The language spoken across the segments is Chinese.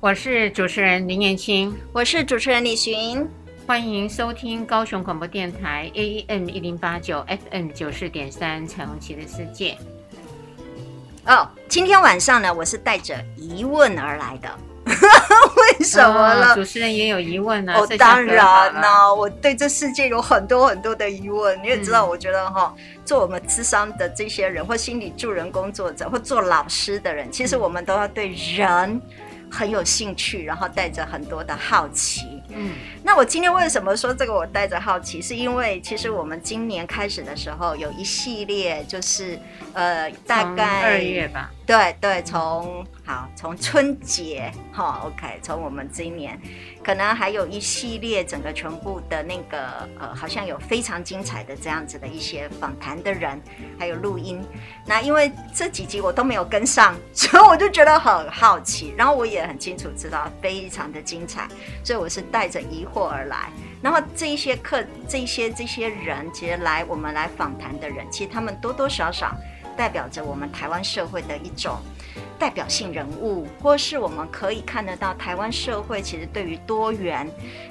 我是主持人林彦青，我是主持人李寻，欢迎收听高雄广播电台 AM 一零八九 FM 九四点三彩虹旗的世界。哦，今天晚上呢，我是带着疑问而来的。为什么呢？哦？主持人也有疑问呢？哦，当然呢，我对这世界有很多很多的疑问。你也知道，我觉得哈，嗯、做我们智商的这些人，或心理助人工作者，或做老师的人，其实我们都要对人很有兴趣，然后带着很多的好奇。嗯，那我今天为什么说这个？我带着好奇，是因为其实我们今年开始的时候有一系列，就是呃，大概二月吧。对对，从好从春节哈，OK，从我们今年可能还有一系列整个全部的那个呃，好像有非常精彩的这样子的一些访谈的人，还有录音。那因为这几集我都没有跟上，所以我就觉得很好奇，然后我也很清楚知道非常的精彩，所以我是带着疑惑而来。然后这一些客，这些这些人，其实来我们来访谈的人，其实他们多多少少。代表着我们台湾社会的一种代表性人物，或是我们可以看得到台湾社会其实对于多元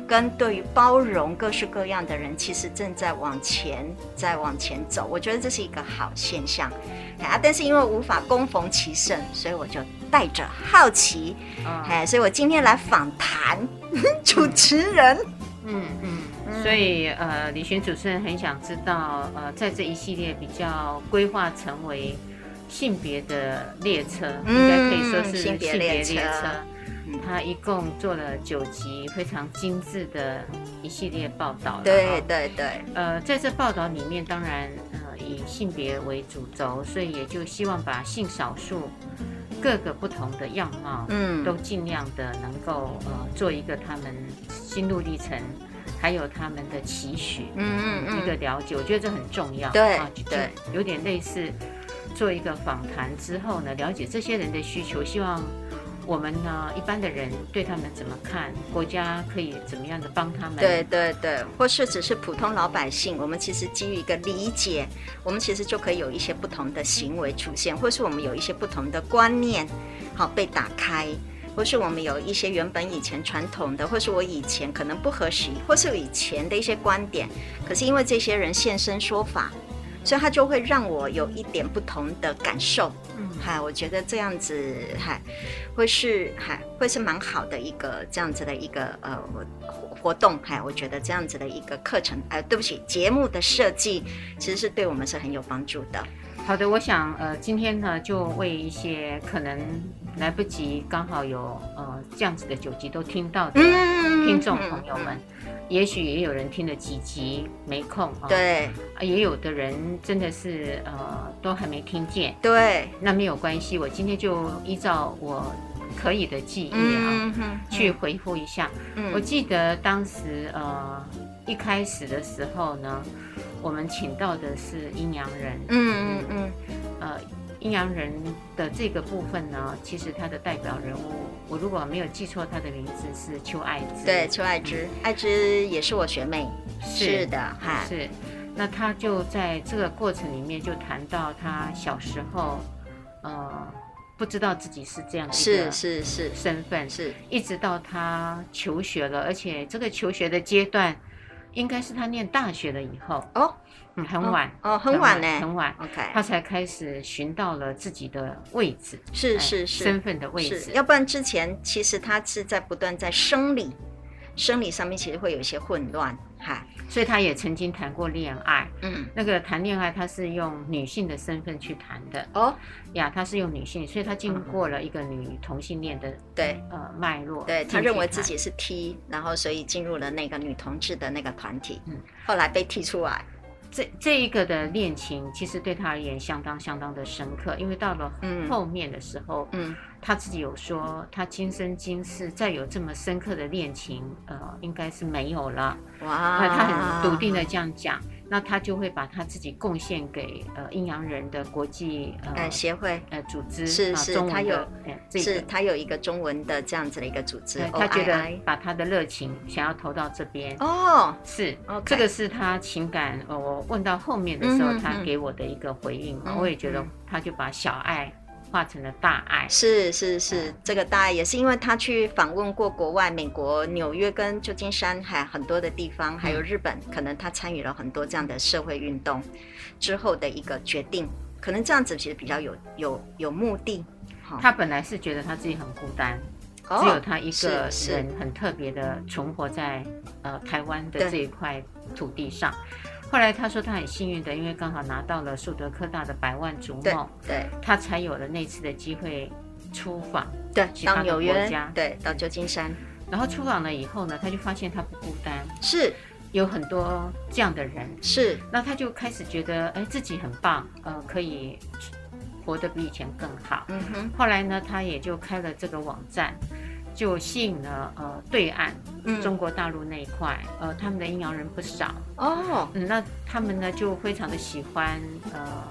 跟对于包容各式各样的人，其实正在往前，在往前走。我觉得这是一个好现象啊！但是因为无法攻逢其盛，所以我就带着好奇，哎、嗯，所以我今天来访谈 主持人，嗯嗯。所以，呃，李寻主持人很想知道，呃，在这一系列比较规划成为性别的列车，嗯、应该可以说是性别列车。他一共做了九集非常精致的一系列报道。对对对。呃，在这报道里面，当然，呃，以性别为主轴，所以也就希望把性少数各个不同的样貌，嗯，都尽量的能够呃做一个他们心路历程。还有他们的期许，嗯嗯嗯，一个了解，我觉得这很重要。对啊，对，有点类似做一个访谈之后呢，了解这些人的需求，希望我们呢一般的人对他们怎么看，国家可以怎么样的帮他们。对对对，或是只是普通老百姓，我们其实基于一个理解，我们其实就可以有一些不同的行为出现，或是我们有一些不同的观念，好被打开。或是我们有一些原本以前传统的，或是我以前可能不合时宜，或是以前的一些观点，可是因为这些人现身说法，所以它就会让我有一点不同的感受。嗯，嗨，我觉得这样子嗨，会是嗨，会是蛮好的一个这样子的一个呃活动。嗨，我觉得这样子的一个课程，呃，对不起，节目的设计其实是对我们是很有帮助的。好的，我想呃，今天呢，就为一些可能来不及刚好有呃这样子的九集都听到的听众朋友们，嗯、也许也有人听了几集没空啊，对，啊，也有的人真的是呃都还没听见，对，那没有关系，我今天就依照我可以的记忆啊，嗯、去回复一下。嗯、我记得当时呃一开始的时候呢。我们请到的是阴阳人，嗯嗯。嗯，呃，阴阳人的这个部分呢，其实他的代表人物，我如果没有记错，他的名字是邱爱芝，对，邱爱芝，爱芝也是我学妹，是的，哈，是，那他就在这个过程里面就谈到他小时候，呃，不知道自己是这样一个是是是。身份，是，一直到他求学了，而且这个求学的阶段。应该是他念大学了以后。哦，嗯，很晚哦，很晚呢，很晚。OK，他才开始寻到了自己的位置，是是是，身份的位置。要不然之前其实他是在不断在生理，生理上面其实会有一些混乱。哈，所以他也曾经谈过恋爱，嗯，那个谈恋爱他是用女性的身份去谈的哦，呀，他是用女性，所以他经过了一个女同性恋的对呃脉络，对，他认为自己是 T，然后所以进入了那个女同志的那个团体，嗯，后来被踢出来。这这一个的恋情，其实对他而言相当相当的深刻，因为到了后面的时候，嗯，嗯他自己有说，他今生今世再有这么深刻的恋情，呃，应该是没有了。哇，那他很笃定的这样讲。那他就会把他自己贡献给呃阴阳人的国际呃协会呃组织是是，他有是他有一个中文的这样子的一个组织，他觉得把他的热情想要投到这边哦，是这个是他情感呃我问到后面的时候他给我的一个回应嘛，我也觉得他就把小爱化成了大爱。是是是，这个大爱也是因为他去访问过国外，美国纽约跟旧金山，还很多的地方，还有日本，可能他参与了很多这样的社会运动之后的一个决定，可能这样子其实比较有有有目的。他本来是觉得他自己很孤单，哦、只有他一个人很特别的存活在呃台湾的这一块土地上。后来他说他很幸运的，因为刚好拿到了树德科大的百万逐梦，对，他才有了那次的机会出访，对，到纽约，对，到旧金山。然后出访了以后呢，他就发现他不孤单，是有很多这样的人，是。那他就开始觉得，哎，自己很棒，呃，可以。活得比以前更好。嗯哼。后来呢，他也就开了这个网站，就吸引了呃对岸，嗯、中国大陆那一块，呃，他们的阴阳人不少。哦。嗯，那他们呢就非常的喜欢呃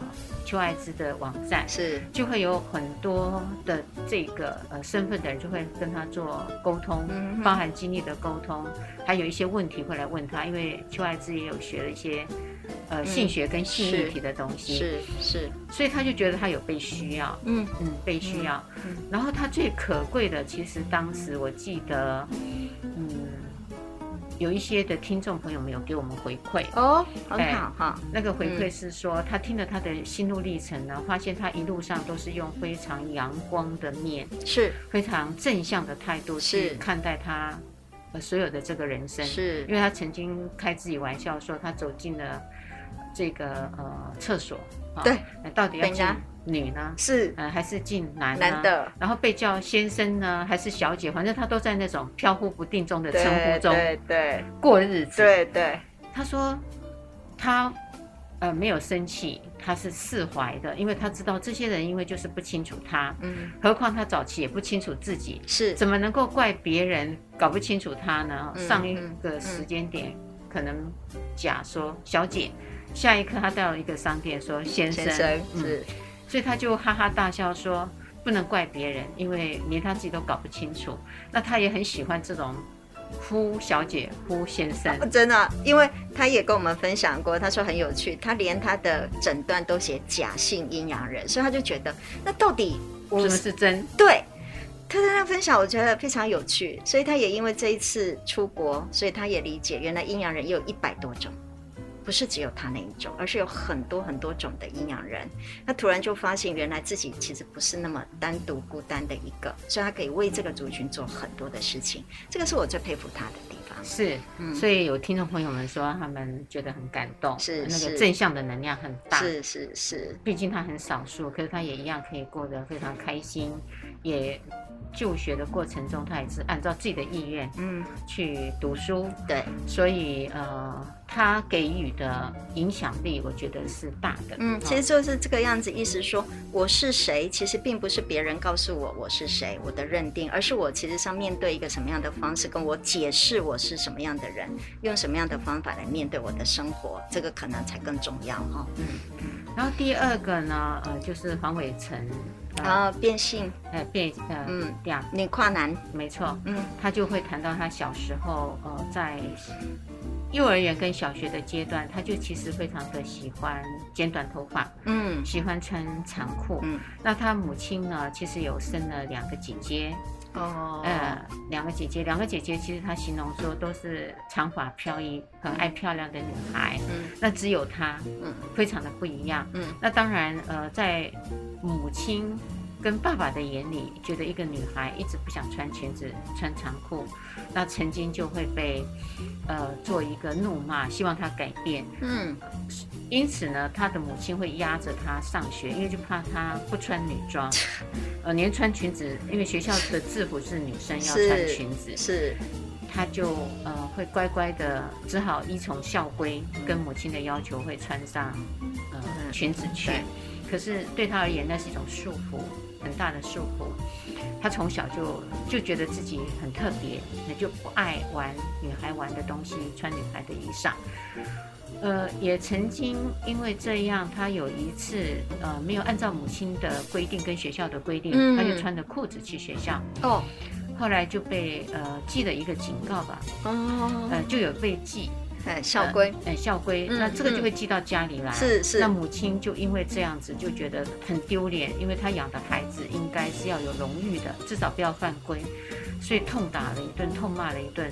邱爱芝的网站，是。就会有很多的这个呃身份的人就会跟他做沟通，嗯、包含经历的沟通，还有一些问题会来问他，因为邱爱芝也有学了一些。呃，性学跟性议题的东西。是是，所以他就觉得他有被需要，嗯。嗯，被需要。嗯，然后他最可贵的，其实当时我记得，嗯，有一些的听众朋友们有给我们回馈。哦，很好哈。那个回馈是说，他听了他的心路历程呢，发现他一路上都是用非常阳光的面，是。非常正向的态度去看待他所有的这个人生，是。因为他曾经开自己玩笑说，他走进了。这个呃厕所，对，到底要进女呢？是，呃，还是进男？男的，然后被叫先生呢，还是小姐？反正他都在那种飘忽不定中的称呼中，对对，过日子。对对，他说他呃没有生气，他是释怀的，因为他知道这些人因为就是不清楚他，嗯，何况他早期也不清楚自己，是怎么能够怪别人搞不清楚他呢？上一个时间点可能假说小姐。下一刻，他到了一个商店，说：“先生，先生嗯、是。”所以他就哈哈大笑说：“不能怪别人，因为连他自己都搞不清楚。”那他也很喜欢这种呼小姐、呼先生，哦、真的，因为他也跟我们分享过，他说很有趣，他连他的诊断都写假性阴阳人，所以他就觉得，那到底什么是真？对，他在那分享，我觉得非常有趣。所以他也因为这一次出国，所以他也理解，原来阴阳人也有一百多种。不是只有他那一种，而是有很多很多种的阴阳人。他突然就发现，原来自己其实不是那么单独孤单的一个，所以他可以为这个族群做很多的事情。这个是我最佩服他的地方。是，嗯，所以有听众朋友们说，他们觉得很感动，是那个正向的能量很大。是是是，毕竟他很少数，可是他也一样可以过得非常开心，也。就学的过程中，他也是按照自己的意愿，嗯，去读书，对，所以呃，他给予的影响力，我觉得是大的。嗯，其实就是这个样子，意思说我是谁，其实并不是别人告诉我我是谁，我的认定，而是我其实上面对一个什么样的方式，跟我解释我是什么样的人，用什么样的方法来面对我的生活，这个可能才更重要哈。嗯嗯。然后第二个呢，呃，就是黄伟成。然后变性，呃，变呃，嗯，这样，女跨男，没错，嗯，他就会谈到他小时候，呃，在幼儿园跟小学的阶段，他就其实非常的喜欢剪短头发，嗯，喜欢穿长裤，嗯，那他母亲呢，其实有生了两个姐姐，哦，呃，两个姐姐，两个姐姐，其实他形容说都是长发飘逸，很爱漂亮的女孩，嗯，那只有他，嗯，非常的不一样，嗯，那当然，呃，在母亲跟爸爸的眼里，觉得一个女孩一直不想穿裙子、穿长裤，那曾经就会被呃做一个怒骂，希望她改变。嗯，因此呢，她的母亲会压着她上学，因为就怕她不穿女装，呃，连穿裙子，因为学校的制服是女生要穿裙子，是，她就呃会乖乖的，只好依从校规跟母亲的要求，会穿上呃裙子去。可是对她而言，那是一种束缚，很大的束缚。他从小就就觉得自己很特别，那就不爱玩女孩玩的东西，穿女孩的衣裳。呃，也曾经因为这样，他有一次呃没有按照母亲的规定跟学校的规定，嗯、他就穿着裤子去学校。哦，后来就被呃记了一个警告吧。哦，呃就有被记。哎，校规，哎，校规，那这个就会寄到家里来。是是。那母亲就因为这样子就觉得很丢脸，因为她养的孩子应该是要有荣誉的，至少不要犯规，所以痛打了一顿，痛骂了一顿，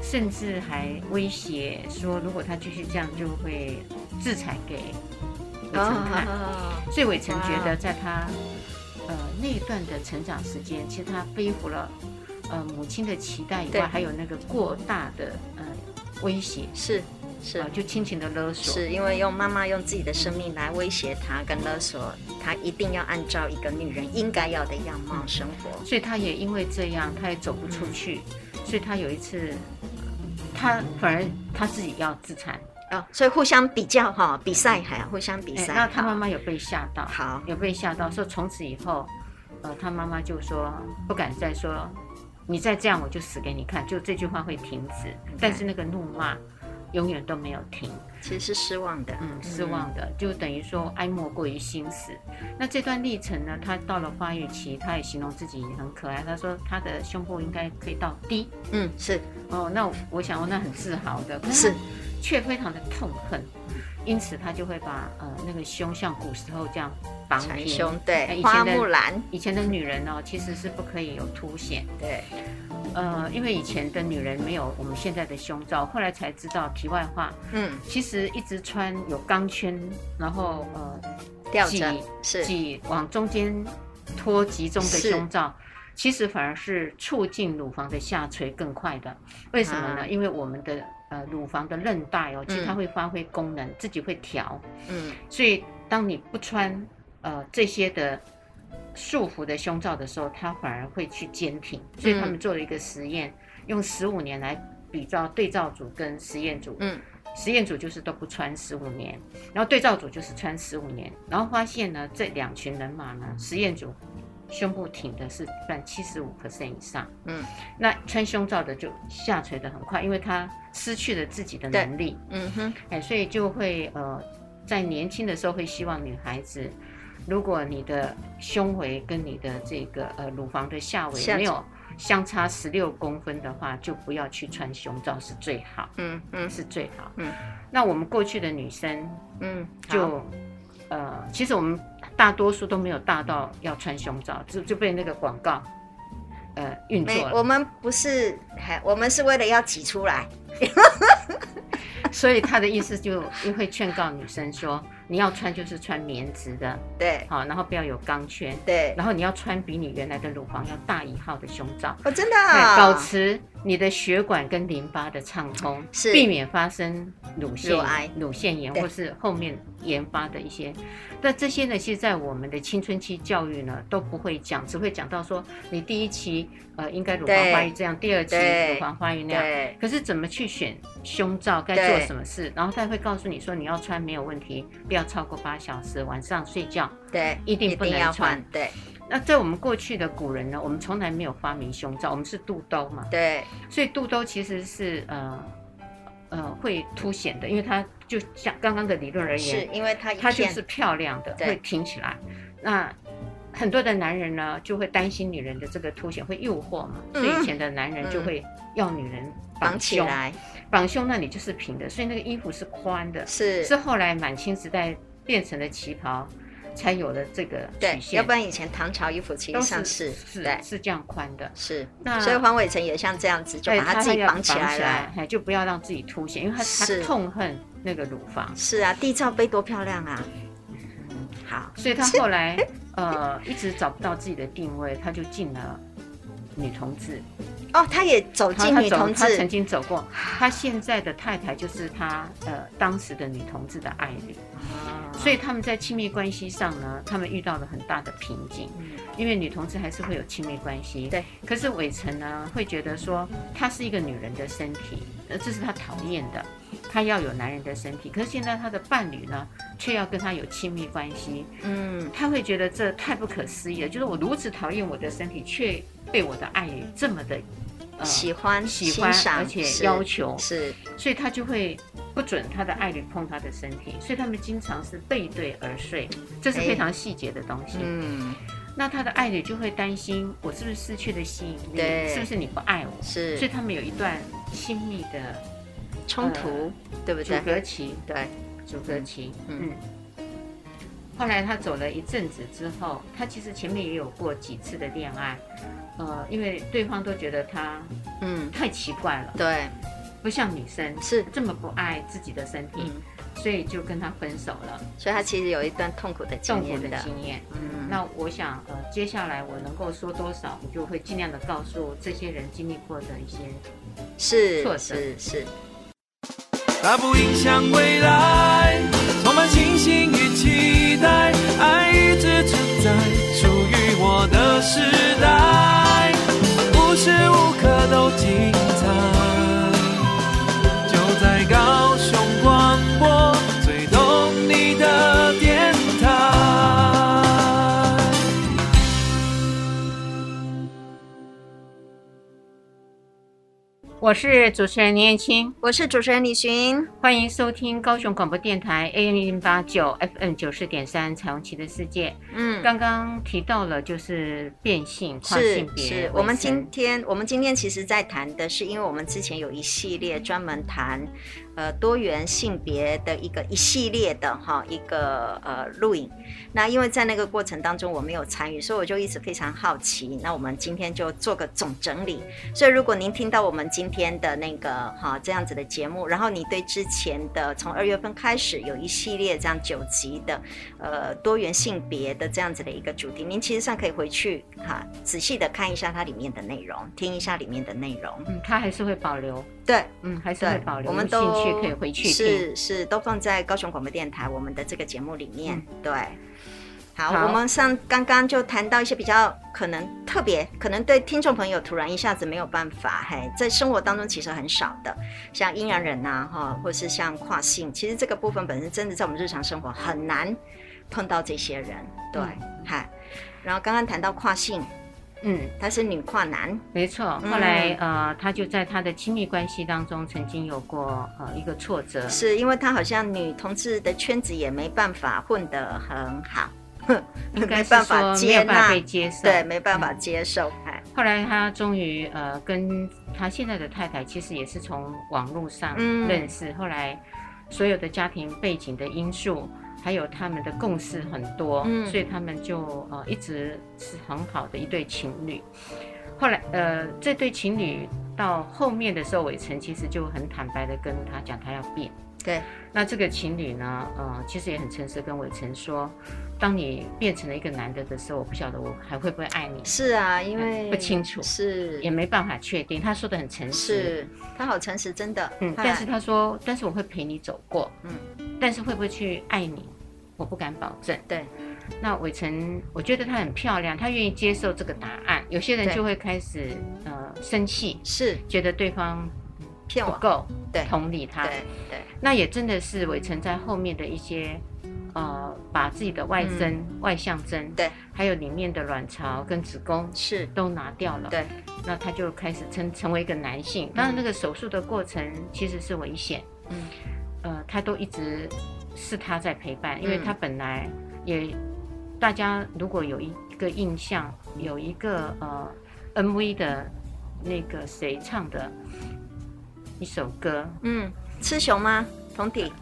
甚至还威胁说，如果他继续这样，就会制裁给伟成看。所以伟成觉得，在他呃那一段的成长时间，其实他背负了呃母亲的期待以外，还有那个过大的呃。威胁。是是、啊，就亲情的勒索，是因为用妈妈用自己的生命来威胁他，跟勒索他一定要按照一个女人应该要的样貌生活，嗯、所以他也因为这样，他也走不出去，嗯、所以他有一次，他反而他自己要自残。哦，所以互相比较哈，比赛还要互相比赛，那他妈妈有被吓到，好。有被吓到，说从此以后，呃，他妈妈就说不敢再说。你再这样，我就死给你看。就这句话会停止但是那个怒骂永远都没有停。其实是失望的，嗯，失望的，就等于说哀莫过于心死。那这段历程呢，他到了发育期，他也形容自己很可爱。他说他的胸部应该可以到 D。嗯，是。哦，那我，我想，哦，那很自豪的，可是却非常的痛恨。因此，他就会把呃那个胸像古时候这样绑平。胸对，以前的花木兰，以前的女人呢，其实是不可以有凸显。对，呃，因为以前的女人没有我们现在的胸罩，后来才知道。题外话，嗯，其实一直穿有钢圈，然后呃吊着是挤往中间托集中的胸罩，其实反而是促进乳房的下垂更快的。为什么呢？啊、因为我们的。呃，乳房的韧带哦，其实它会发挥功能，嗯、自己会调。嗯，所以当你不穿呃这些的束缚的胸罩的时候，它反而会去坚挺。所以他们做了一个实验，嗯、用十五年来比照对照组跟实验组。嗯，实验组就是都不穿十五年，然后对照组就是穿十五年，然后发现呢，这两群人马呢，实验组。胸部挺的是占七十五 percent 以上，嗯，那穿胸罩的就下垂的很快，因为他失去了自己的能力，嗯哼，哎，所以就会呃，在年轻的时候会希望女孩子，如果你的胸围跟你的这个呃乳房的下围没有相差十六公分的话，就不要去穿胸罩是最好，嗯嗯，是最好，嗯，那我们过去的女生，嗯，就呃，其实我们。大多数都没有大到要穿胸罩，就就被那个广告，呃，运作了。我们不是，我们是为了要挤出来。所以他的意思就又会劝告女生说，你要穿就是穿棉质的，对，好，然后不要有钢圈，对，然后你要穿比你原来的乳房要大一号的胸罩，哦，真的啊，保持你的血管跟淋巴的畅通，是避免发生乳腺乳癌、乳腺炎或是后面研发的一些。那这些呢，其实，在我们的青春期教育呢，都不会讲，只会讲到说，你第一期呃应该乳房发育这样，第二期乳房发育那样。可是怎么去选胸罩，该做什么事，然后他会告诉你说，你要穿没有问题，不要超过八小时，晚上睡觉对，一定不能穿。对。那在我们过去的古人呢，我们从来没有发明胸罩，我们是肚兜嘛。对。所以肚兜其实是呃。呃，会凸显的，因为它就像刚刚的理论而言，是因为它它就是漂亮的，会挺起来。那很多的男人呢，就会担心女人的这个凸显会诱惑嘛，嗯、所以以前的男人就会要女人绑，绑起来，绑胸那里就是平的，所以那个衣服是宽的，是是后来满清时代变成了旗袍。才有了这个曲线，要不然以前唐朝衣服其实上是是对。是这样宽的，是那所以黄伟成也像这样子，就把他自己绑起来了，就不要让自己凸显，因为他他痛恨那个乳房。是啊，地罩杯多漂亮啊！好，所以他后来 呃一直找不到自己的定位，他就进了女同志。哦，他也走进女同志，他曾经走过，他现在的太太就是他呃当时的女同志的爱侣。所以他们在亲密关系上呢，他们遇到了很大的瓶颈，因为女同志还是会有亲密关系。对。可是伟成呢，会觉得说，她是一个女人的身体，呃，这是他讨厌的，他要有男人的身体。可是现在他的伴侣呢，却要跟他有亲密关系。嗯。他会觉得这太不可思议了，就是我如此讨厌我的身体，却被我的爱这么的。喜欢、喜欢，而且要求是，是，所以他就会不准他的爱侣碰他的身体，所以他们经常是背对而睡，这是非常细节的东西。嗯，那他的爱侣就会担心，我是不是失去了吸引力？对，是不是你不爱我？是，所以他们有一段亲密的冲突，对不对？阻隔期，对，阻隔期，嗯。后来他走了一阵子之后，他其实前面也有过几次的恋爱，呃，因为对方都觉得他，嗯，太奇怪了，对，不像女生是。这么不爱自己的身体，所以就跟他分手了。所以他其实有一段痛苦的经验，痛苦的经验。嗯，那我想，呃，接下来我能够说多少，我就会尽量的告诉这些人经历过的一些是挫折，是是。它不影响未来，充满信心与期待，爱一直存在，属于我的时代，无无时无刻都精彩，我是主持人林燕青，我是主持人李寻，欢迎收听高雄广播电台 AM 零八九 FM 九四点三彩虹旗的世界。嗯，刚刚提到了就是变性跨性别，是我们今天我们今天其实在谈的是，因为我们之前有一系列专门谈。呃，多元性别的一个一系列的哈一个呃录影，那因为在那个过程当中我没有参与，所以我就一直非常好奇。那我们今天就做个总整理。所以如果您听到我们今天的那个哈这样子的节目，然后你对之前的从二月份开始有一系列这样九集的呃多元性别的这样子的一个主题，您其实上可以回去哈仔细的看一下它里面的内容，听一下里面的内容。嗯，它还是会保留。对，嗯，还是会保留。我们都兴趣可以回去听，是是，都放在高雄广播电台我们的这个节目里面。嗯、对，好，好，我们上刚刚就谈到一些比较可能特别，可能对听众朋友突然一下子没有办法，嘿，在生活当中其实很少的，像阴阳人呐、啊，哈，或是像跨性，其实这个部分本身真的在我们日常生活很难碰到这些人。对，嗨、嗯，然后刚刚谈到跨性。嗯，他是女跨男，没错。后来、嗯、呃，他就在他的亲密关系当中曾经有过呃一个挫折，是因为他好像女同志的圈子也没办法混得很好，应该没办法接纳被接受，对，没办法接受。嗯、后来他终于呃跟他现在的太太其实也是从网络上认识，嗯、后来所有的家庭背景的因素。还有他们的共识很多，嗯，所以他们就呃一直是很好的一对情侣。后来呃这对情侣到后面的时候，伟成其实就很坦白的跟他讲，他要变。对，那这个情侣呢，呃其实也很诚实跟伟成说，当你变成了一个男的的时候，我不晓得我还会不会爱你。是啊，因为不清楚，是也没办法确定。他说的很诚实，是他好诚实，真的。嗯，但是他说，但是我会陪你走过。嗯。但是会不会去爱你，我不敢保证。对，那伟成，我觉得她很漂亮，她愿意接受这个答案。有些人就会开始呃生气，是觉得对方骗我不够，对，同理他。对对，那也真的是伟成在后面的一些呃，把自己的外针、嗯、外向针，对，还有里面的卵巢跟子宫是都拿掉了。对，那他就开始成成为一个男性。当然，那个手术的过程其实是危险。嗯。呃，他都一直是他在陪伴，因为他本来也，嗯、大家如果有一个印象，有一个呃 MV 的那个谁唱的一首歌，嗯，雌雄吗？同体？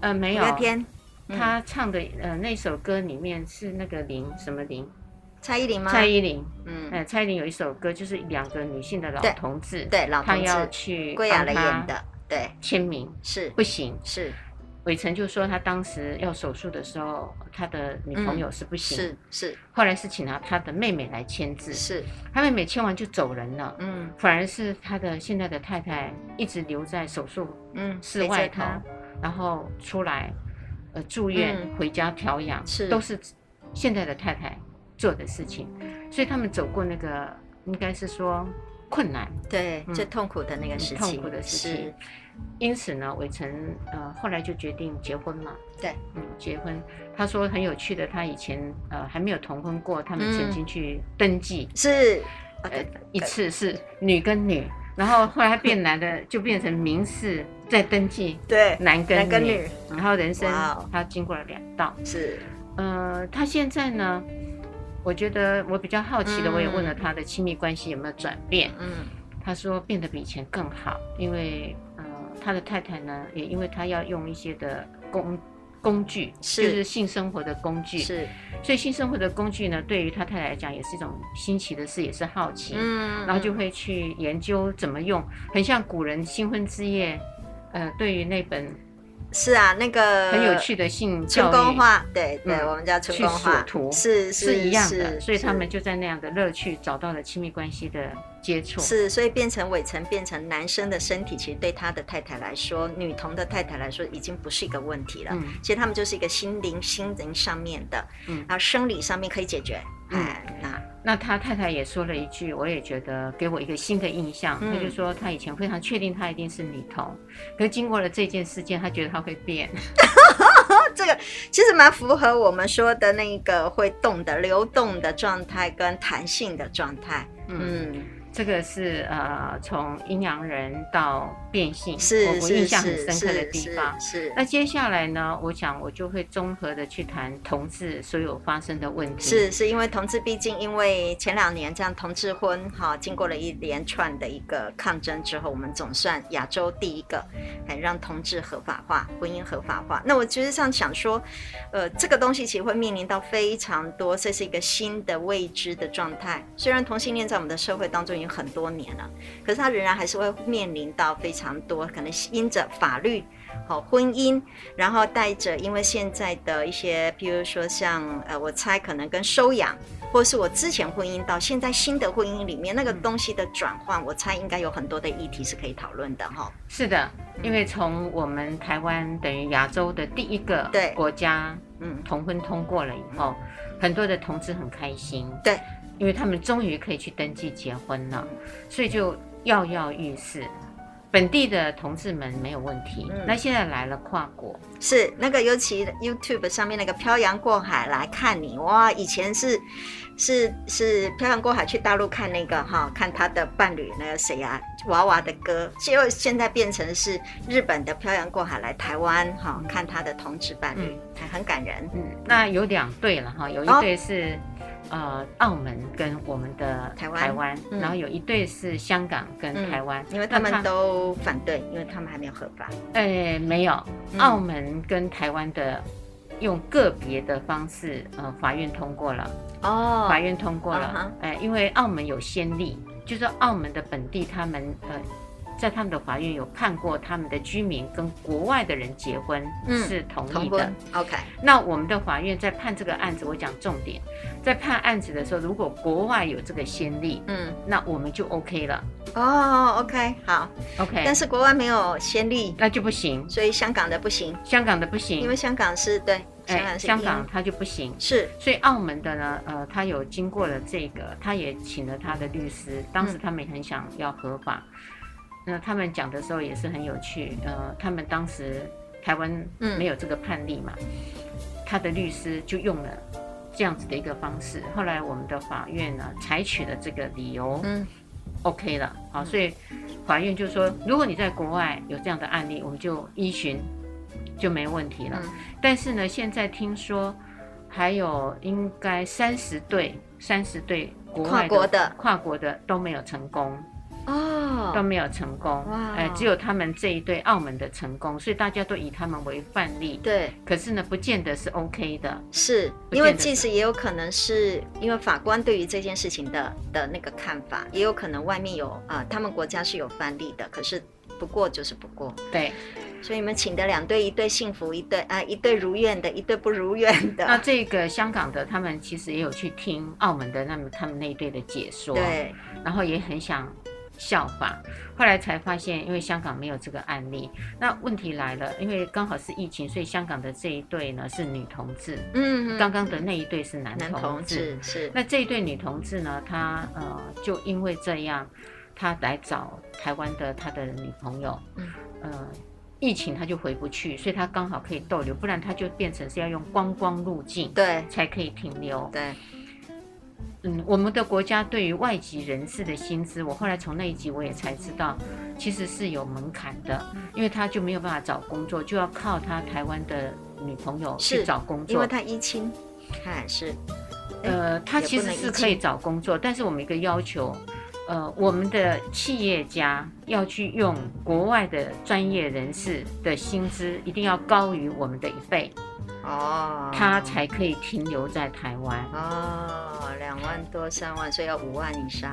呃，没有。五月天，嗯、他唱的呃那首歌里面是那个林什么林？蔡依林吗？蔡依林，嗯，呃，蔡依林有一首歌，就是两个女性的老同志，对，对老同志，他要去归亚蕾演的。对，签名是不行，是伟成就说他当时要手术的时候，他的女朋友是不行，是是，后来是请了他的妹妹来签字，是他妹妹签完就走人了，嗯，反而是他的现在的太太一直留在手术嗯室外头，然后出来呃住院回家调养，是都是现在的太太做的事情，所以他们走过那个应该是说。困难，对，最痛苦的那个时期，痛苦的时期。因此呢，伟成呃后来就决定结婚嘛。对，嗯，结婚。他说很有趣的，他以前呃还没有同婚过，他们曾经去登记，是呃一次是女跟女，然后后来变男的就变成民事在登记，对，男跟女，然后人生他经过了两道，是，呃，他现在呢？我觉得我比较好奇的，我也问了他的亲密关系有没有转变。嗯，他说变得比以前更好，因为呃，他的太太呢，也因为他要用一些的工工具，是。就是性生活的工具，是，所以性生活的工具呢，对于他太太来讲也是一种新奇的事，也是好奇，嗯，然后就会去研究怎么用，很像古人新婚之夜，呃，对于那本。是啊，那个很有趣的性春宫画，对对，我们叫春宫画图，是是一样的，所以他们就在那样的乐趣找到了亲密关系的接触。是，所以变成伟成变成男生的身体，其实对他的太太来说，女童的太太来说，已经不是一个问题了。嗯，其实他们就是一个心灵、心灵上面的，嗯，然后生理上面可以解决。嗯，那。那他太太也说了一句，我也觉得给我一个新的印象。嗯、他就说他以前非常确定他一定是女童，可是经过了这件事件，他觉得他会变。这个其实蛮符合我们说的那个会动的、流动的状态跟弹性的状态。嗯。嗯这个是呃，从阴阳人到变性，是我我印象很深刻的地方。是。那接下来呢，我想我就会综合的去谈同志所有发生的问题。是，是因为同志毕竟因为前两年这样同志婚哈，经过了一连串的一个抗争之后，我们总算亚洲第一个，哎，让同志合法化，婚姻合法化。那我其实上想说，呃，这个东西其实会面临到非常多，这是一个新的未知的状态。虽然同性恋在我们的社会当中已经很多年了，可是他仍然还是会面临到非常多，可能因着法律、好婚姻，然后带着因为现在的一些，比如说像呃，我猜可能跟收养，或是我之前婚姻到现在新的婚姻里面那个东西的转换，我猜应该有很多的议题是可以讨论的哈。是的，因为从我们台湾等于亚洲的第一个国家，嗯，同婚通过了以后，很多的同志很开心。对。因为他们终于可以去登记结婚了，所以就跃跃欲试。本地的同志们没有问题，嗯、那现在来了跨国，是那个尤其 YouTube 上面那个漂洋过海来看你哇！以前是是是漂洋过海去大陆看那个哈，看他的伴侣那个谁啊娃娃的歌，结果现在变成是日本的漂洋过海来台湾哈，看他的同志伴侣，嗯、还很感人。嗯，那有两对了哈，有一对是。哦呃，澳门跟我们的台湾，台湾，嗯、然后有一对是香港跟台湾，嗯，因为他们都反对，因为他们还没有合法。哎，没有，嗯、澳门跟台湾的用个别的方式，呃，法院通过了。哦，法院通过了。哎、uh huh，因为澳门有先例，就是澳门的本地他们呃。在他们的法院有判过，他们的居民跟国外的人结婚是同意的。嗯、OK，那我们的法院在判这个案子，我讲重点，在判案子的时候，如果国外有这个先例，嗯，那我们就 OK 了。哦，OK，好，OK，但是国外没有先例，那就不行。所以香港的不行，香港的不行，因为香港是对，香港香港它就不行。是，所以澳门的呢，呃，他有经过了这个，他也请了他的律师，当时他们也很想要合法。嗯那他们讲的时候也是很有趣，呃，他们当时台湾没有这个判例嘛，嗯、他的律师就用了这样子的一个方式。后来我们的法院呢采取了这个理由，嗯，OK 了，好，所以法院就说，如果你在国外有这样的案例，我们就依循就没问题了。嗯、但是呢，现在听说还有应该三十对，三十对国外的跨国的跨国的都没有成功。哦，都没有成功，哇！哎，只有他们这一对澳门的成功，所以大家都以他们为范例。对，可是呢，不见得是 OK 的，是因为即使也有可能是因为法官对于这件事情的的那个看法，也有可能外面有啊、呃，他们国家是有范例的，可是不过就是不过。对，所以你们请的两对，一对幸福，一对啊，一对如愿的，一对不如愿的。那这个香港的他们其实也有去听澳门的那么他们那一对的解说，对，然后也很想。效法，后来才发现，因为香港没有这个案例。那问题来了，因为刚好是疫情，所以香港的这一对呢是女同志，嗯，刚刚的那一对是男同志，男同志是。那这一对女同志呢，她呃就因为这样，她来找台湾的她的女朋友，嗯，呃，疫情她就回不去，所以她刚好可以逗留，不然她就变成是要用观光入境，对，才可以停留，对。嗯，我们的国家对于外籍人士的薪资，我后来从那一集我也才知道，其实是有门槛的，因为他就没有办法找工作，就要靠他台湾的女朋友去找工作，因为他一亲，看是，呃，他其实是可以找工作，但是我们一个要求，呃，我们的企业家要去用国外的专业人士的薪资，一定要高于我们的一倍哦，他才可以停留在台湾。哦，两万多三万，所以要五万以上。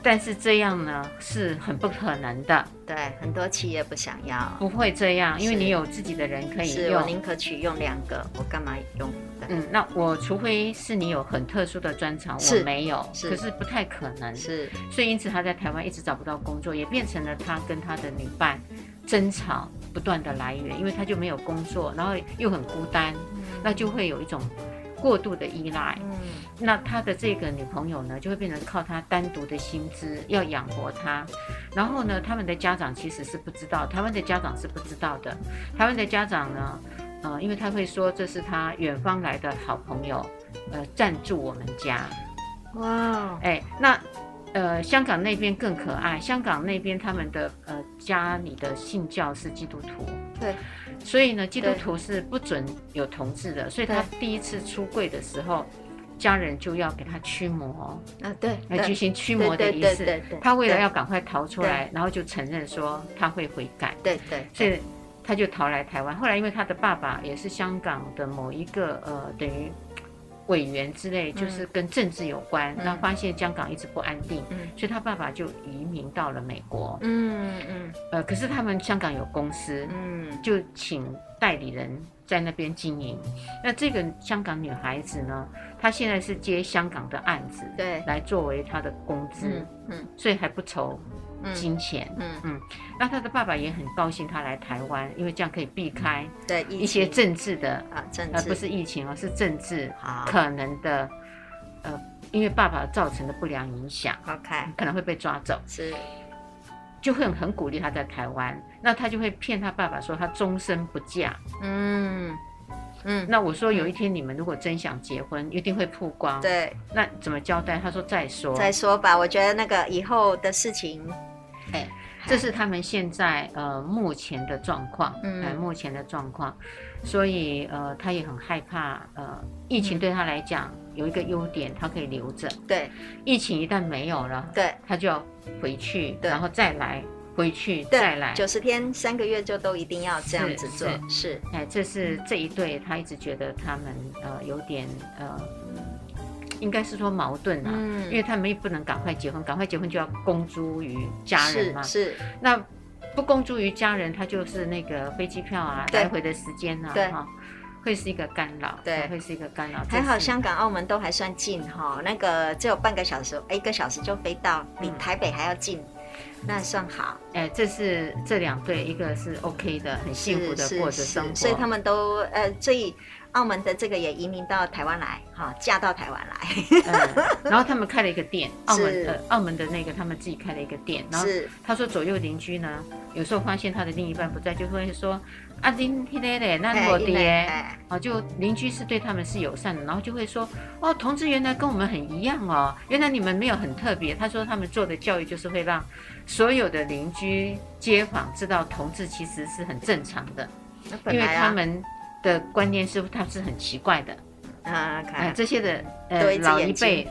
但是这样呢是很不可能的，对，很多企业不想要，不会这样，因为你有自己的人可以用，是我宁可取用两个，我干嘛用？嗯，那我除非是你有很特殊的专长，我没有，可是不太可能，是，所以因此他在台湾一直找不到工作，也变成了他跟他的女伴争吵不断的来源，因为他就没有工作，然后又很孤单，那就会有一种。过度的依赖，嗯，那他的这个女朋友呢，就会变成靠他单独的薪资要养活他，然后呢，他们的家长其实是不知道，台湾的家长是不知道的，台湾的家长呢，呃，因为他会说这是他远方来的好朋友，呃，赞助我们家，哇，哎，那。呃，香港那边更可爱。香港那边他们的呃家里的信教是基督徒，对，所以呢，基督徒是不准有同志的。所以他第一次出柜的时候，家人就要给他驱魔啊，对，来举行驱魔的仪式。他为了要赶快逃出来，然后就承认说他会悔改。对对，所以他就逃来台湾。后来因为他的爸爸也是香港的某一个呃，等于。委员之类，就是跟政治有关。那、嗯、发现香港一直不安定，嗯、所以他爸爸就移民到了美国。嗯嗯。呃，可是他们香港有公司，嗯，就请代理人在那边经营。那这个香港女孩子呢，她现在是接香港的案子，对，来作为她的工资，嗯，嗯，所以还不愁。金钱，嗯。嗯，那他的爸爸也很高兴他来台湾，因为这样可以避开对一些政治的啊政治，不是疫情哦，是政治可能的，呃，因为爸爸造成的不良影响，OK，可能会被抓走，是，就会很很鼓励他在台湾，那他就会骗他爸爸说他终身不嫁，嗯。嗯，那我说有一天你们如果真想结婚，一定会曝光，对，那怎么交代？他说再说。再说吧，我觉得那个以后的事情。哎，这是他们现在呃目前的状况，嗯、呃，目前的状况，所以呃他也很害怕，呃，疫情对他来讲有一个优点，他可以留着，对，疫情一旦没有了，对，他就要回去，对然后再来，回去再来，九十天三个月就都一定要这样子做，是，是，哎，这是这一对，他一直觉得他们呃有点呃。应该是说矛盾啊，嗯、因为他们也不能赶快结婚，赶快结婚就要公诸于家人嘛。是，是那不公诸于家人，他就是那个飞机票啊，对来回的时间啊，哈，会是一个干扰，对，会是一个干扰。还好香港、澳门都还算近哈，那个只有半个小时，一个小时就飞到，比台北还要近，嗯、那算好。哎，这是这两对，一个是 OK 的，很幸福的过着生活，所以他们都呃，所以。澳门的这个也移民到台湾来，哈，嫁到台湾来，嗯，然后他们开了一个店，澳门的澳门的那个他们自己开了一个店，然后他说左右邻居呢，有时候发现他的另一半不在，就会说啊，今天嘞，那我爹，啊，就邻居是对他们是友善的，然后就会说哦，同志原来跟我们很一样哦，原来你们没有很特别。他说他们做的教育就是会让所有的邻居街坊知道同志其实是很正常的，因为他们。的观念是他是很奇怪的？啊，看。这些的呃老一辈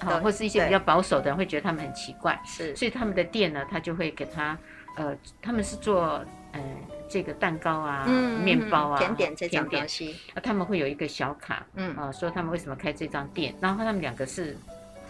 啊，或是一些比较保守的人会觉得他们很奇怪，是，所以他们的店呢，他就会给他呃，他们是做呃这个蛋糕啊、面包啊、甜点这种东西，啊，他们会有一个小卡，嗯。啊，说他们为什么开这张店，然后他们两个是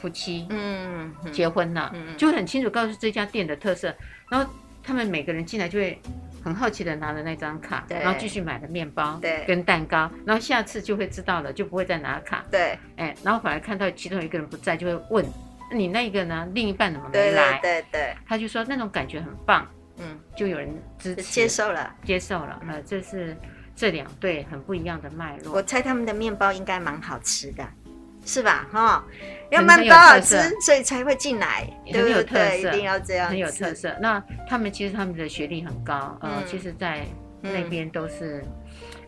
夫妻，嗯，结婚了，就会很清楚告诉这家店的特色，然后他们每个人进来就会。很好奇的拿了那张卡，然后继续买了面包，对，跟蛋糕，然后下次就会知道了，就不会再拿卡，对，哎，然后反而看到其中一个人不在，就会问你那个呢？另一半怎么没来？对对，他就说那种感觉很棒，嗯，就有人支持接受了，接受了，呃，这是这两对很不一样的脉络。我猜他们的面包应该蛮好吃的。是吧？哈，要慢包好吃，所以才会进来，很有特色，一定要这样，很有特色。那他们其实他们的学历很高，呃，其实，在那边都是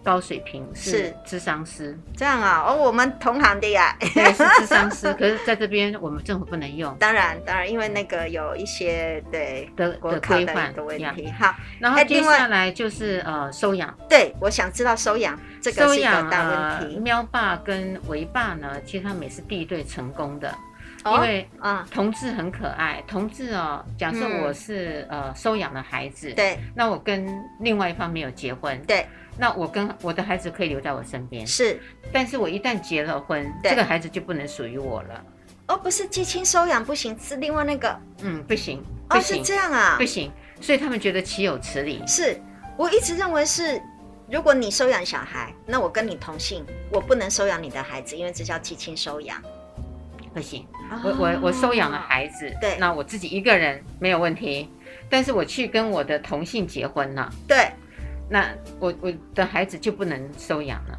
高水平，是智商师。这样啊，哦，我们同行的呀，对，是智商师。可是在这边，我们政府不能用。当然，当然，因为那个有一些对的的规范的问题。好，然后接下来就是呃收养。对，我想知道收养。这个是一个大问题。收养呃，喵爸跟维爸呢，其实他们也是第一对成功的。因为啊，同志很可爱。同志哦，假设我是、嗯、呃收养的孩子，对，那我跟另外一方没有结婚，对，那我跟我的孩子可以留在我身边，是。但是我一旦结了婚，这个孩子就不能属于我了。哦，不是继亲收养不行，是另外那个，嗯，不行，不行，哦，是这样啊，不行。所以他们觉得岂有此理。是我一直认为是，如果你收养小孩，那我跟你同姓，我不能收养你的孩子，因为这叫继亲收养。不行，我我我收养了孩子，对，那我自己一个人没有问题，但是我去跟我的同性结婚了，对，那我我的孩子就不能收养了，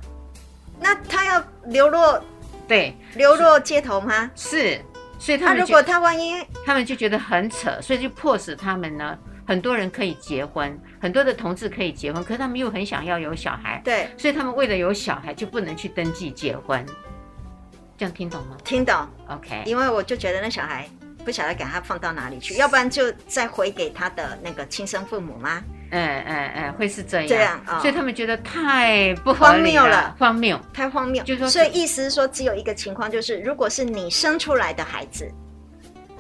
那他要流落，对，流落街头吗？是，所以他们如果他万一，他们就觉得很扯，所以就迫使他们呢，很多人可以结婚，很多的同志可以结婚，可是他们又很想要有小孩，对，所以他们为了有小孩就不能去登记结婚。这样听懂吗？听懂，OK。因为我就觉得那小孩不晓得给他放到哪里去，要不然就再回给他的那个亲生父母吗？嗯嗯嗯，会是这样。这样啊，所以他们觉得太不荒谬了，荒谬，太荒谬。就说，所以意思是说，只有一个情况，就是如果是你生出来的孩子。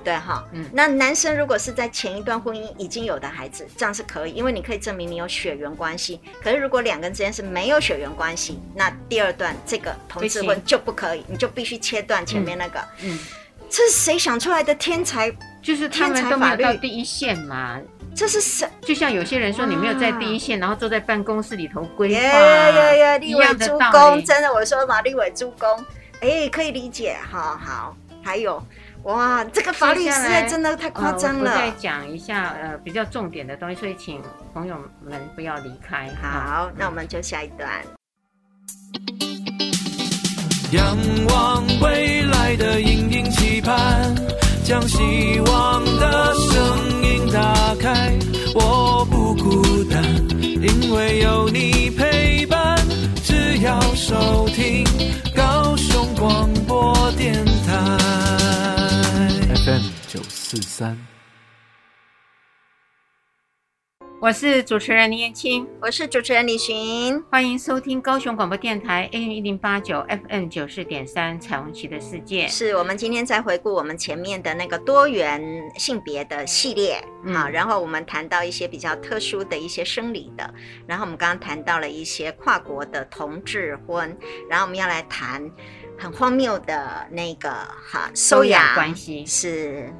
对哈，嗯，那男生如果是在前一段婚姻已经有的孩子，这样是可以，因为你可以证明你有血缘关系。可是如果两个人之间是没有血缘关系，那第二段这个同志婚就不可以，你就必须切断前面那个。嗯，这是谁想出来的天才？就是他们都没有到第一线嘛。这是什？就像有些人说，你没有在第一线，然后坐在办公室里头规划，一样的道理。真的，我说嘛，立委诸公，哎，可以理解。好好，还有。哇，这个法律实在真的太夸张了。呃、我再讲一下呃比较重点的东西，所以请朋友们不要离开。好，嗯、那我们就下一段。仰望未来的阴影期盼，将希望的声音打开。我不孤单，因为有你陪伴。只要收听高雄广播电台。，FM 九四三，我是主持人林燕青，我是主持人李寻，欢迎收听高雄广播电台 AM 一零八九 FM 九四点三彩虹旗的世界。是我们今天在回顾我们前面的那个多元性别的系列，嗯、好，然后我们谈到一些比较特殊的一些生理的，然后我们刚刚谈到了一些跨国的同志婚，然后我们要来谈。很荒谬的那个哈收养关系。是，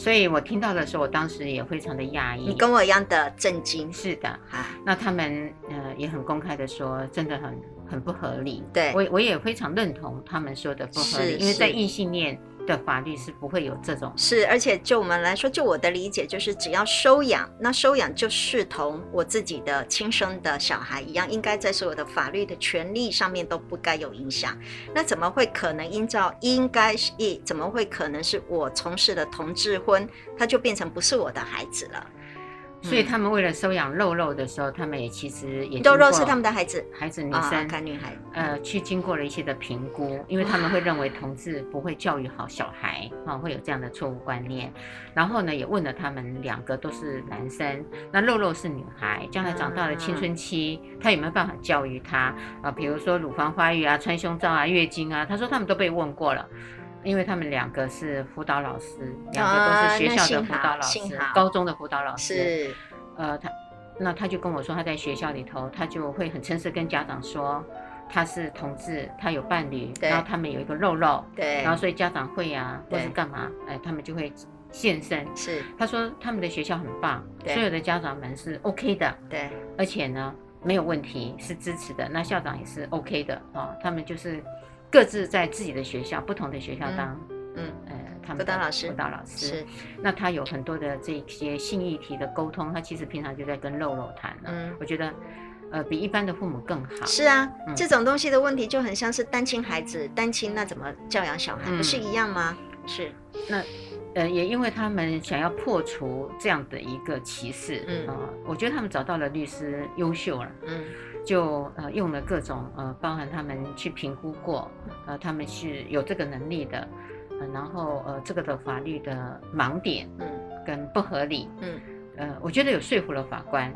所以我听到的时候，我当时也非常的讶异。你跟我一样的震惊。是的，哈，那他们呃也很公开的说，真的很很不合理。对，我我也非常认同他们说的不合理，因为在异性恋。的法律是不会有这种是，而且就我们来说，就我的理解，就是只要收养，那收养就视同我自己的亲生的小孩一样，应该在所有的法律的权利上面都不该有影响。那怎么会可能依照应该是，怎么会可能是我从事的同志婚，他就变成不是我的孩子了？所以他们为了收养肉肉的时候，他们也其实也肉肉是他们的孩子，孩子女生，看女孩，呃，去经过了一些的评估，因为他们会认为同志不会教育好小孩啊，会有这样的错误观念。然后呢，也问了他们两个都是男生，那肉肉是女孩，将来长大了青春期，他有没有办法教育她啊？比如说乳房发育啊、穿胸罩啊、月经啊，他说他们都被问过了。因为他们两个是辅导老师，两个都是学校的辅导老师，高中的辅导老师。是，呃，他，那他就跟我说，他在学校里头，他就会很诚实跟家长说，他是同志，他有伴侣，然后他们有一个肉肉，对，然后所以家长会啊，或是干嘛，哎，他们就会现身。是，他说他们的学校很棒，所有的家长们是 OK 的，对，而且呢没有问题，是支持的，那校长也是 OK 的啊，他们就是。各自在自己的学校，不同的学校当，嗯，呃，他们辅导老师，辅导老师是。那他有很多的这些性议题的沟通，他其实平常就在跟肉肉谈了。嗯，我觉得，呃，比一般的父母更好。是啊，嗯、这种东西的问题就很像是单亲孩子，单亲那怎么教养小孩，不是一样吗？嗯、是。那，呃，也因为他们想要破除这样的一个歧视，嗯、呃，我觉得他们找到了律师，优秀了，嗯。就呃用了各种呃，包含他们去评估过，呃，他们是有这个能力的，呃、然后呃这个的法律的盲点，嗯，跟不合理，嗯，呃，我觉得有说服了法官，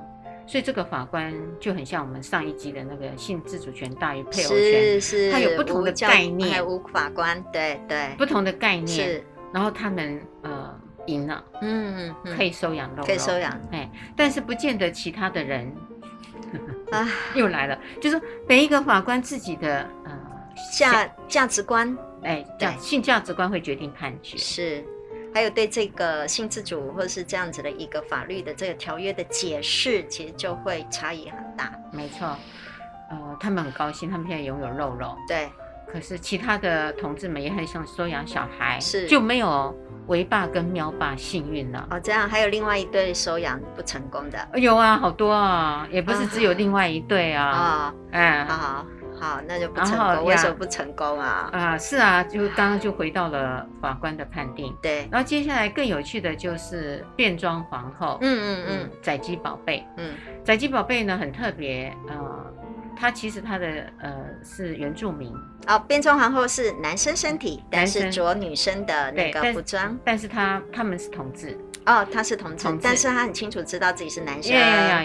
所以这个法官就很像我们上一集的那个性自主权大于配偶权，是是，他有不同的概念，无法官，对对，不同的概念，是，然后他们呃赢了，嗯，可以收养肉肉，可以收养，哎，但是不见得其他的人啊 又来了，就是每一个法官自己的呃价价值观，哎，价性价值观会决定判决是。还有对这个性自主或者是这样子的一个法律的这个条约的解释，其实就会差异很大。没错，呃，他们很高兴，他们现在拥有肉肉。对，可是其他的同志们也很想收养小孩，是就没有维爸跟喵爸幸运了。哦，这样还有另外一对收养不成功的？有啊，好多啊，也不是只有另外一对啊。啊，嗯，好好。好，那就不成功。为什么不成功啊？啊，是啊，就刚刚就回到了法官的判定。对，然后接下来更有趣的就是变装皇后。嗯嗯嗯，载姬宝贝。嗯，载姬宝贝呢很特别，呃，他其实他的呃是原住民。哦，变装皇后是男生身体，但是着女生的那个服装，但是他他们是同志。哦，他是同志，但是他很清楚知道自己是男生，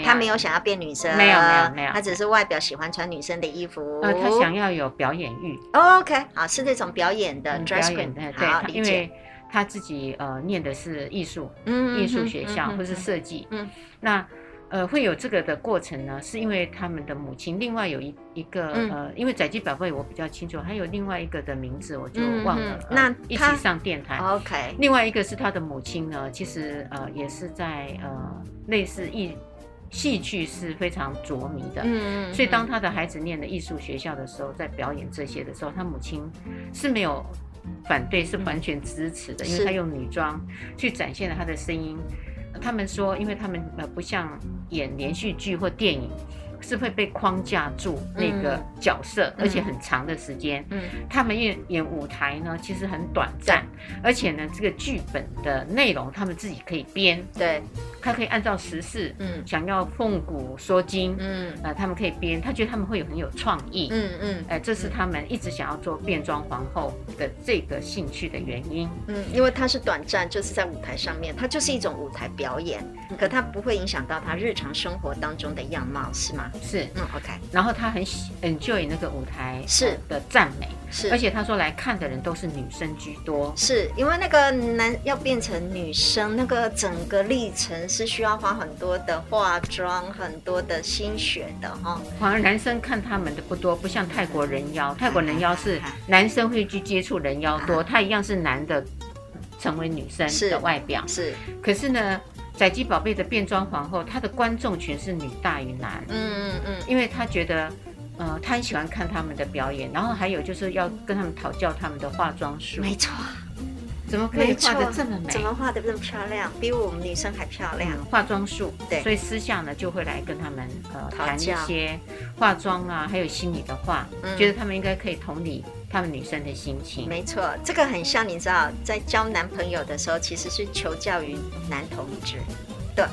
他没有想要变女生，没有没有没有，他只是外表喜欢穿女生的衣服，呃，他想要有表演欲。OK，好，是那种表演的 dress queen，对，因为他自己呃念的是艺术，嗯，艺术学校或是设计，嗯，那。呃，会有这个的过程呢，是因为他们的母亲，另外有一一个、嗯、呃，因为载姬宝贝我比较清楚，还有另外一个的名字我就忘了。嗯、那、呃、一起上电台，OK。另外一个是他的母亲呢，其实呃也是在呃类似艺戏剧是非常着迷的，嗯，所以当他的孩子念的艺术学校的时候，在表演这些的时候，他母亲是没有反对，是完全支持的，嗯、因为他用女装去展现了他的声音。他们说，因为他们呃不像演连续剧或电影。是会被框架住那个角色，嗯、而且很长的时间。嗯，他们演演舞台呢，其实很短暂，嗯、而且呢，这个剧本的内容他们自己可以编。对，他可以按照时事，嗯，想要奉古说今，嗯，呃，他们可以编。他觉得他们会有很有创意，嗯嗯，哎、呃，这是他们一直想要做变装皇后的这个兴趣的原因。嗯，因为它是短暂，就是在舞台上面，它就是一种舞台表演，可它不会影响到他日常生活当中的样貌，是吗？是，嗯，OK，然后他很喜 enjoy 那个舞台是。的赞美，是，而且他说来看的人都是女生居多，是因为那个男要变成女生，那个整个历程是需要花很多的化妆，很多的心血的哈。反而男生看他们的不多，不像泰国人妖，泰国人妖是男生会去接触人妖多，他一样是男的成为女生的外表，是，可是呢。载基宝贝的变装皇后，她的观众群是女大于男。嗯嗯嗯，因为她觉得，呃，她很喜欢看他们的表演，然后还有就是要跟他们讨教他们的化妆术。没错，怎么可以画的这么美？怎么画的这么漂亮？比我们女生还漂亮。嗯、化妆术，对，所以私下呢就会来跟他们呃谈一些化妆啊，还有心理的话，嗯、觉得他们应该可以同理。他们女生的心情，没错，这个很像，你知道，在交男朋友的时候，其实是求教于男同志，对，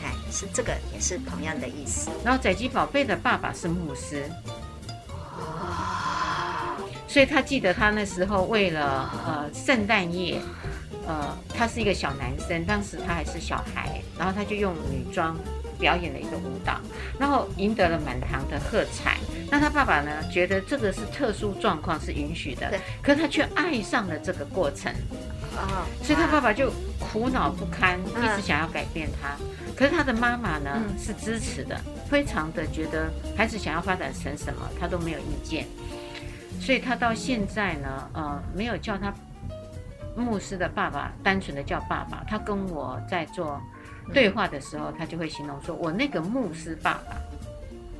哎，是这个也是同样的意思。然后仔鸡宝贝的爸爸是牧师，哦，所以他记得他那时候为了呃圣诞夜，呃，他是一个小男生，当时他还是小孩，然后他就用女装。表演了一个舞蹈，然后赢得了满堂的喝彩。那他爸爸呢？觉得这个是特殊状况，是允许的。对。可是他却爱上了这个过程。哦。所以他爸爸就苦恼不堪，一直想要改变他。可是他的妈妈呢，是支持的，非常的觉得孩子想要发展成什么，他都没有意见。所以他到现在呢，呃，没有叫他牧师的爸爸，单纯的叫爸爸。他跟我在做。对话的时候，他就会形容说：“我那个牧师爸爸。”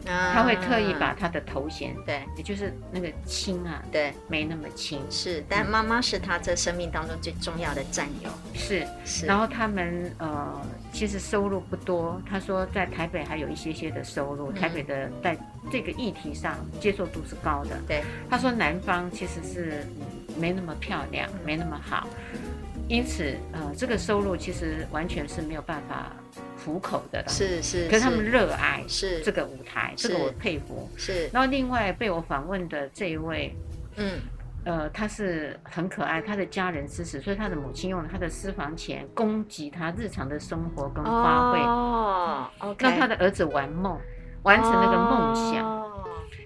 他会特意把他的头衔，对，也就是那个亲啊，对，没那么亲。是，但妈妈是他这生命当中最重要的战友。是是。然后他们呃，其实收入不多。他说在台北还有一些些的收入，台北的在这个议题上接受度是高的。对。他说南方其实是没那么漂亮，没那么好。因此，呃，这个收入其实完全是没有办法糊口的。是是，可是他们热爱是这个舞台，这个我佩服。是。然后另外被我访问的这一位，嗯，呃，他是很可爱，他的家人支持，所以他的母亲用了他的私房钱供给他日常的生活跟花费。哦，OK。让他的儿子玩梦，完成那个梦想。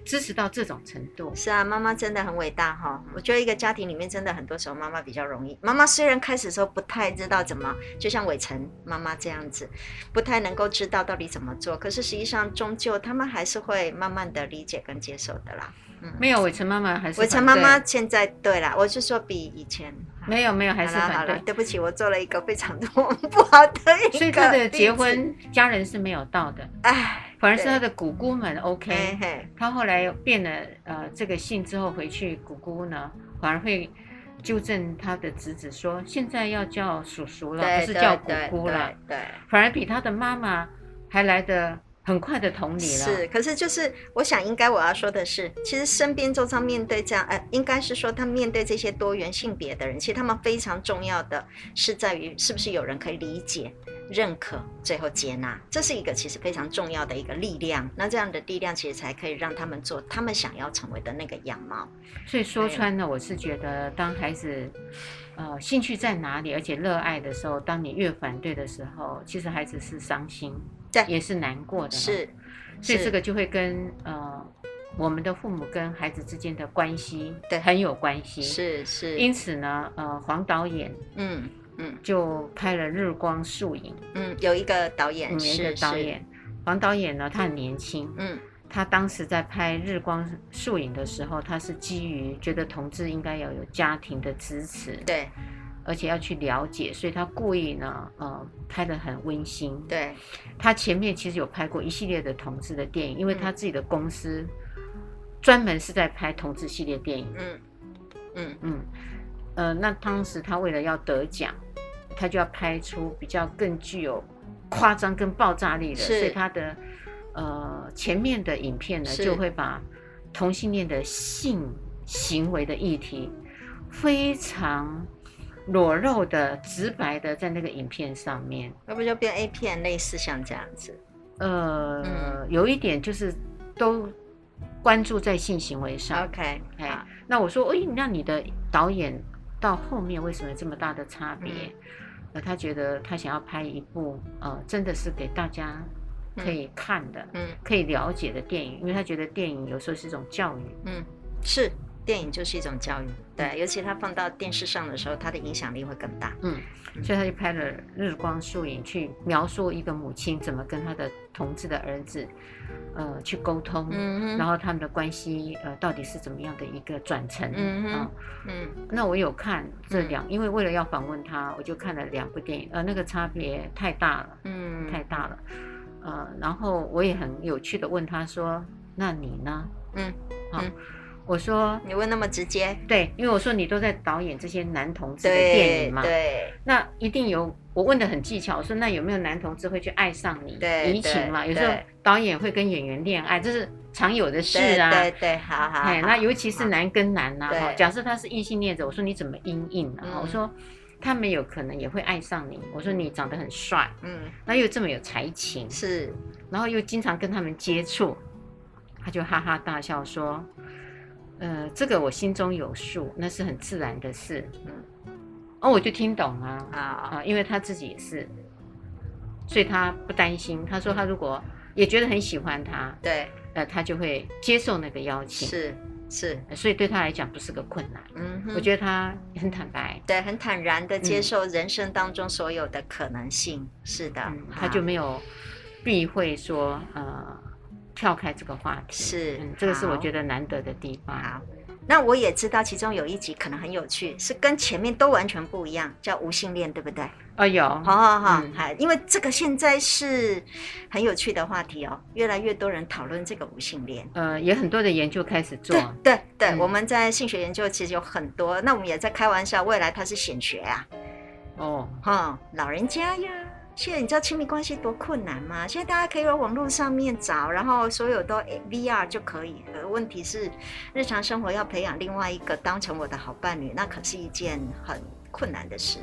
支持到这种程度。是啊，妈妈真的很伟大哈。我觉得一个家庭里面真的很多时候妈妈比较容易。妈妈虽然开始时候不太知道怎么，就像伟成妈妈这样子，不太能够知道到底怎么做，可是实际上终究他们还是会慢慢的理解跟接受的啦。嗯，没有伟成妈妈还是伟成妈妈现在对啦，我是说比以前。没有没有，还是反对。好了，对不起，我做了一个非常多不好的一个。所以他的结婚家人是没有到的，哎，反而是他的姑姑们 OK。他后来变了呃这个姓之后回去，姑姑呢反而会纠正他的侄子说，现在要叫叔叔了，不是叫姑姑了。对，反而比他的妈妈还来得。很快的同理了，是，可是就是我想，应该我要说的是，其实身边周遭面对这样，呃，应该是说他面对这些多元性别的人，其实他们非常重要的是在于是不是有人可以理解、认可、最后接纳，这是一个其实非常重要的一个力量。那这样的力量其实才可以让他们做他们想要成为的那个样貌。所以说穿了，我是觉得当孩子，呃，兴趣在哪里，而且热爱的时候，当你越反对的时候，其实孩子是伤心。也是难过的，是，所以这个就会跟呃我们的父母跟孩子之间的关系对很有关系，是是。因此呢，呃，黄导演嗯嗯就拍了《日光树影》，嗯，有一个导演，有一个导演，黄导演呢，他很年轻，嗯，他当时在拍《日光树影》的时候，他是基于觉得同志应该要有家庭的支持，对。而且要去了解，所以他故意呢，呃，拍的很温馨。对，他前面其实有拍过一系列的同志的电影，因为他自己的公司专门是在拍同志系列电影。嗯嗯嗯，呃，那当时他为了要得奖，他就要拍出比较更具有夸张跟爆炸力的，所以他的呃前面的影片呢，就会把同性恋的性行为的议题非常。裸露的、直白的，在那个影片上面，要不就变 A 片，类似像这样子。呃，嗯、有一点就是都关注在性行为上。OK，哎，那我说，哎，那你的导演到后面为什么有这么大的差别？嗯、呃，他觉得他想要拍一部呃，真的是给大家可以看的、嗯，可以了解的电影，因为他觉得电影有时候是一种教育。嗯，是。电影就是一种教育，对，尤其他放到电视上的时候，它的影响力会更大。嗯，所以他就拍了《日光树影》，去描述一个母亲怎么跟他的同志的儿子，呃，去沟通，嗯，然后他们的关系，呃，到底是怎么样的一个转承，嗯嗯，嗯，那我有看这两，嗯，因为为了要访问他，我就看了两部电影，呃，那个差别太大了，嗯，太大了，呃，然后我也很有趣的问他说：“那你呢？”嗯，好。嗯我说你问那么直接，对，因为我说你都在导演这些男同志的电影嘛，对，那一定有。我问的很技巧，我说那有没有男同志会去爱上你？对，移情嘛，有时候导演会跟演员恋爱，这是常有的事啊。对对，对，好好。哎，那尤其是男跟男呐，哈，假设他是异性恋者，我说你怎么阴应呢？我说他们有可能也会爱上你。我说你长得很帅，嗯，那又这么有才情，是，然后又经常跟他们接触，他就哈哈大笑说。呃，这个我心中有数，那是很自然的事。嗯，哦，我就听懂了啊啊，因为他自己也是，所以他不担心。他说他如果也觉得很喜欢他，对，呃，他就会接受那个邀请。是是，所以对他来讲不是个困难。嗯，我觉得他很坦白，对，很坦然的接受人生当中所有的可能性。嗯、是的、嗯，他就没有避讳说呃。跳开这个话题是，嗯，这个是我觉得难得的地方。好，那我也知道其中有一集可能很有趣，是跟前面都完全不一样，叫无性恋，对不对？哦，有，好好好，好，因为这个现在是很有趣的话题哦，越来越多人讨论这个无性恋，呃，也很多的研究开始做。对对对，嗯，我们在性学研究其实有很多，那我们也在开玩笑，未来它是显学啊。哦，哈，老人家呀。现在你知道亲密关系多困难吗？现在大家可以往网络上面找，然后所有都 VR 就可以。了问题是，日常生活要培养另外一个当成我的好伴侣，那可是一件很困难的事。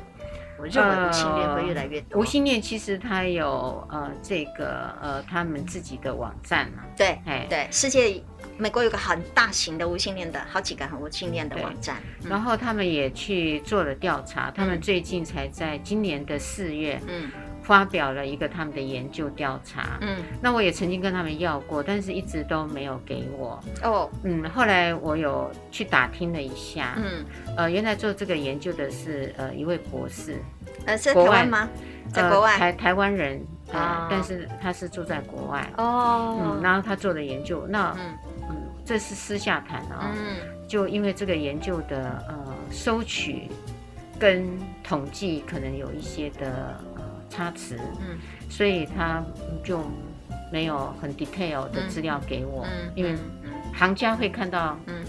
我认为无性恋会越来越多。呃、无性恋其实它有呃这个呃他们自己的网站嘛。对，对，世界美国有个很大型的无性恋的好几个很无性恋的网站，嗯，然后他们也去做了调查，他们最近才在今年的四月，嗯。发表了一个他们的研究调查，嗯，那我也曾经跟他们要过，但是一直都没有给我。哦，嗯，后来我有去打听了一下，嗯，呃，原来做这个研究的是呃一位博士，呃，是台湾吗？在国外，呃、台台湾人啊，呃 oh. 但是他是住在国外。哦，嗯，然后他做的研究，那嗯，嗯，这是私下谈啊，嗯，就因为这个研究的呃收取跟统计可能有一些的。差池，嗯，所以他就没有很 detail 的资料给我，嗯，因为行家会看到，嗯，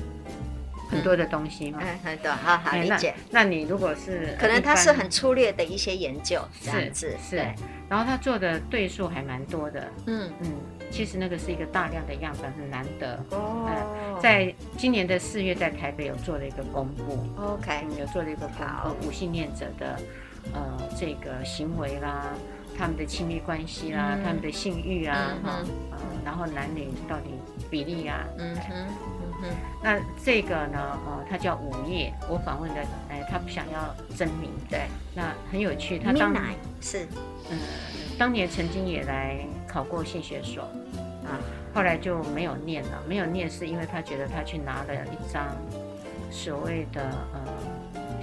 很多的东西嘛，嗯，很多，好好理解。那你如果是可能他是很粗略的一些研究，是是。是，然后他做的对数还蛮多的，嗯。嗯，其实那个是一个大量的样本，很难得。哦。在今年的四月，在台北有做了一个公布，OK，有做了一个公布，无性恋者的。呃，这个行为啦，他们的亲密关系啦，嗯、他们的性欲啊，哈、嗯呃，然后男女到底比例啊，嗯嗯，嗯，那这个呢，呃，他叫午夜，我访问的，哎、呃，他不想要真名，对，那很有趣，他当年是，嗯，当年曾经也来考过性学所，啊，后来就没有念了，没有念是因为他觉得他去拿了一张所谓的呃。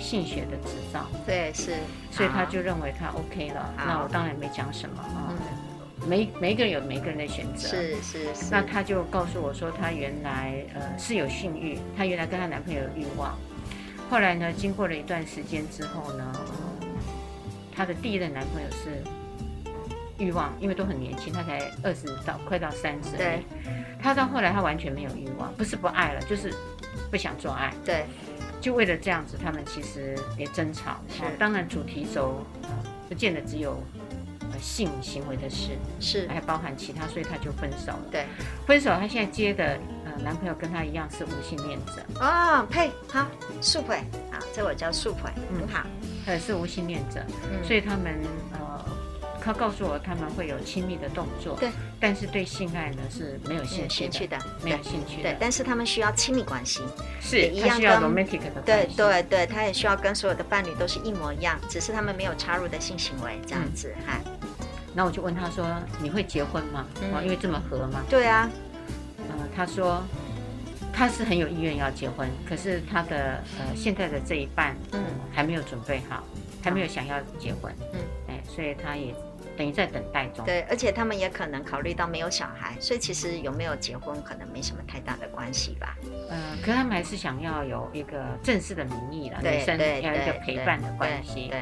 性学的执照，对，是，所以他就认为他 OK 了。那我当然没讲什么啊。嗯、每每个人有每个人的选择，是是是。那他就告诉我说，他原来呃是有性欲，他原来跟他男朋友有欲望，后来呢，经过了一段时间之后呢，呃、他的第一任男朋友是欲望，因为都很年轻，他才二十到快到三十，对。他到后来他完全没有欲望，不是不爱了，就是不想做爱，对。就为了这样子，他们其实也争吵。是，当然主题轴不见得只有性行为的事，是还包含其他，所以他就分手了。对，分手，他现在接的呃男朋友跟他一样是无性恋者。哦，呸，好，素培啊，这我叫素培，很好，他也是无性恋者，所以他们呃。他告诉我他们会有亲密的动作，对，但是对性爱呢是没有兴趣的，没有兴趣的，对，但是他们需要亲密关系，是一样的 romantic 的，对对对，他也需要跟所有的伴侣都是一模一样，只是他们没有插入的性行为这样子，哈。那我就问他说：“你会结婚吗？因为这么合吗？”对啊，他说他是很有意愿要结婚，可是他的呃现在的这一半嗯。还没有准备好，还没有想要结婚，嗯，哎，所以他也。等于在等待中。对，而且他们也可能考虑到没有小孩，所以其实有没有结婚可能没什么太大的关系吧。嗯、呃，可他们还是想要有一个正式的名义了，女生要一个陪伴的关系。对，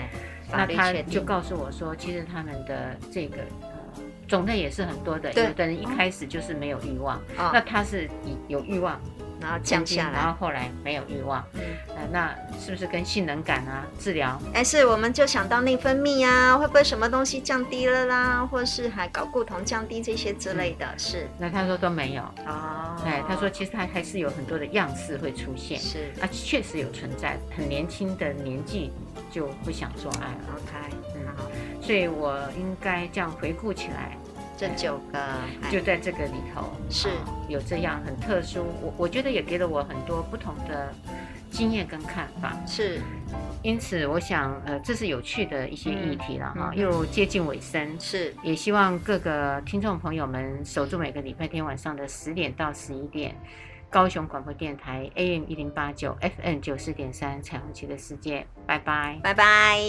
那他就告诉我说，其实他们的这个呃种类也是很多的，对有的人一开始就是没有欲望，哦、那他是有欲望。然后降下来，然后后来没有欲望，嗯，呃，那是不是跟性能感啊治疗？哎，是，我们就想到内分泌啊，会不会什么东西降低了啦，或是还睾固酮降低这些之类的，嗯、是。那他说都没有。哦，哎，他说其实他还是有很多的样式会出现，是。啊，确实有存在，很年轻的年纪就不想做爱了，OK，嗯，好，所以我应该这样回顾起来。这九个就在这个里头。是。有这样很特殊，我我觉得也给了我很多不同的经验跟看法。是，因此我想，呃，这是有趣的一些议题了哈，又接近尾声。是，也希望各个听众朋友们守住每个礼拜天晚上的十点到十一点，高雄广播电台 AM 一零八九，FM 九四点三，彩虹旗的世界，拜拜，拜拜。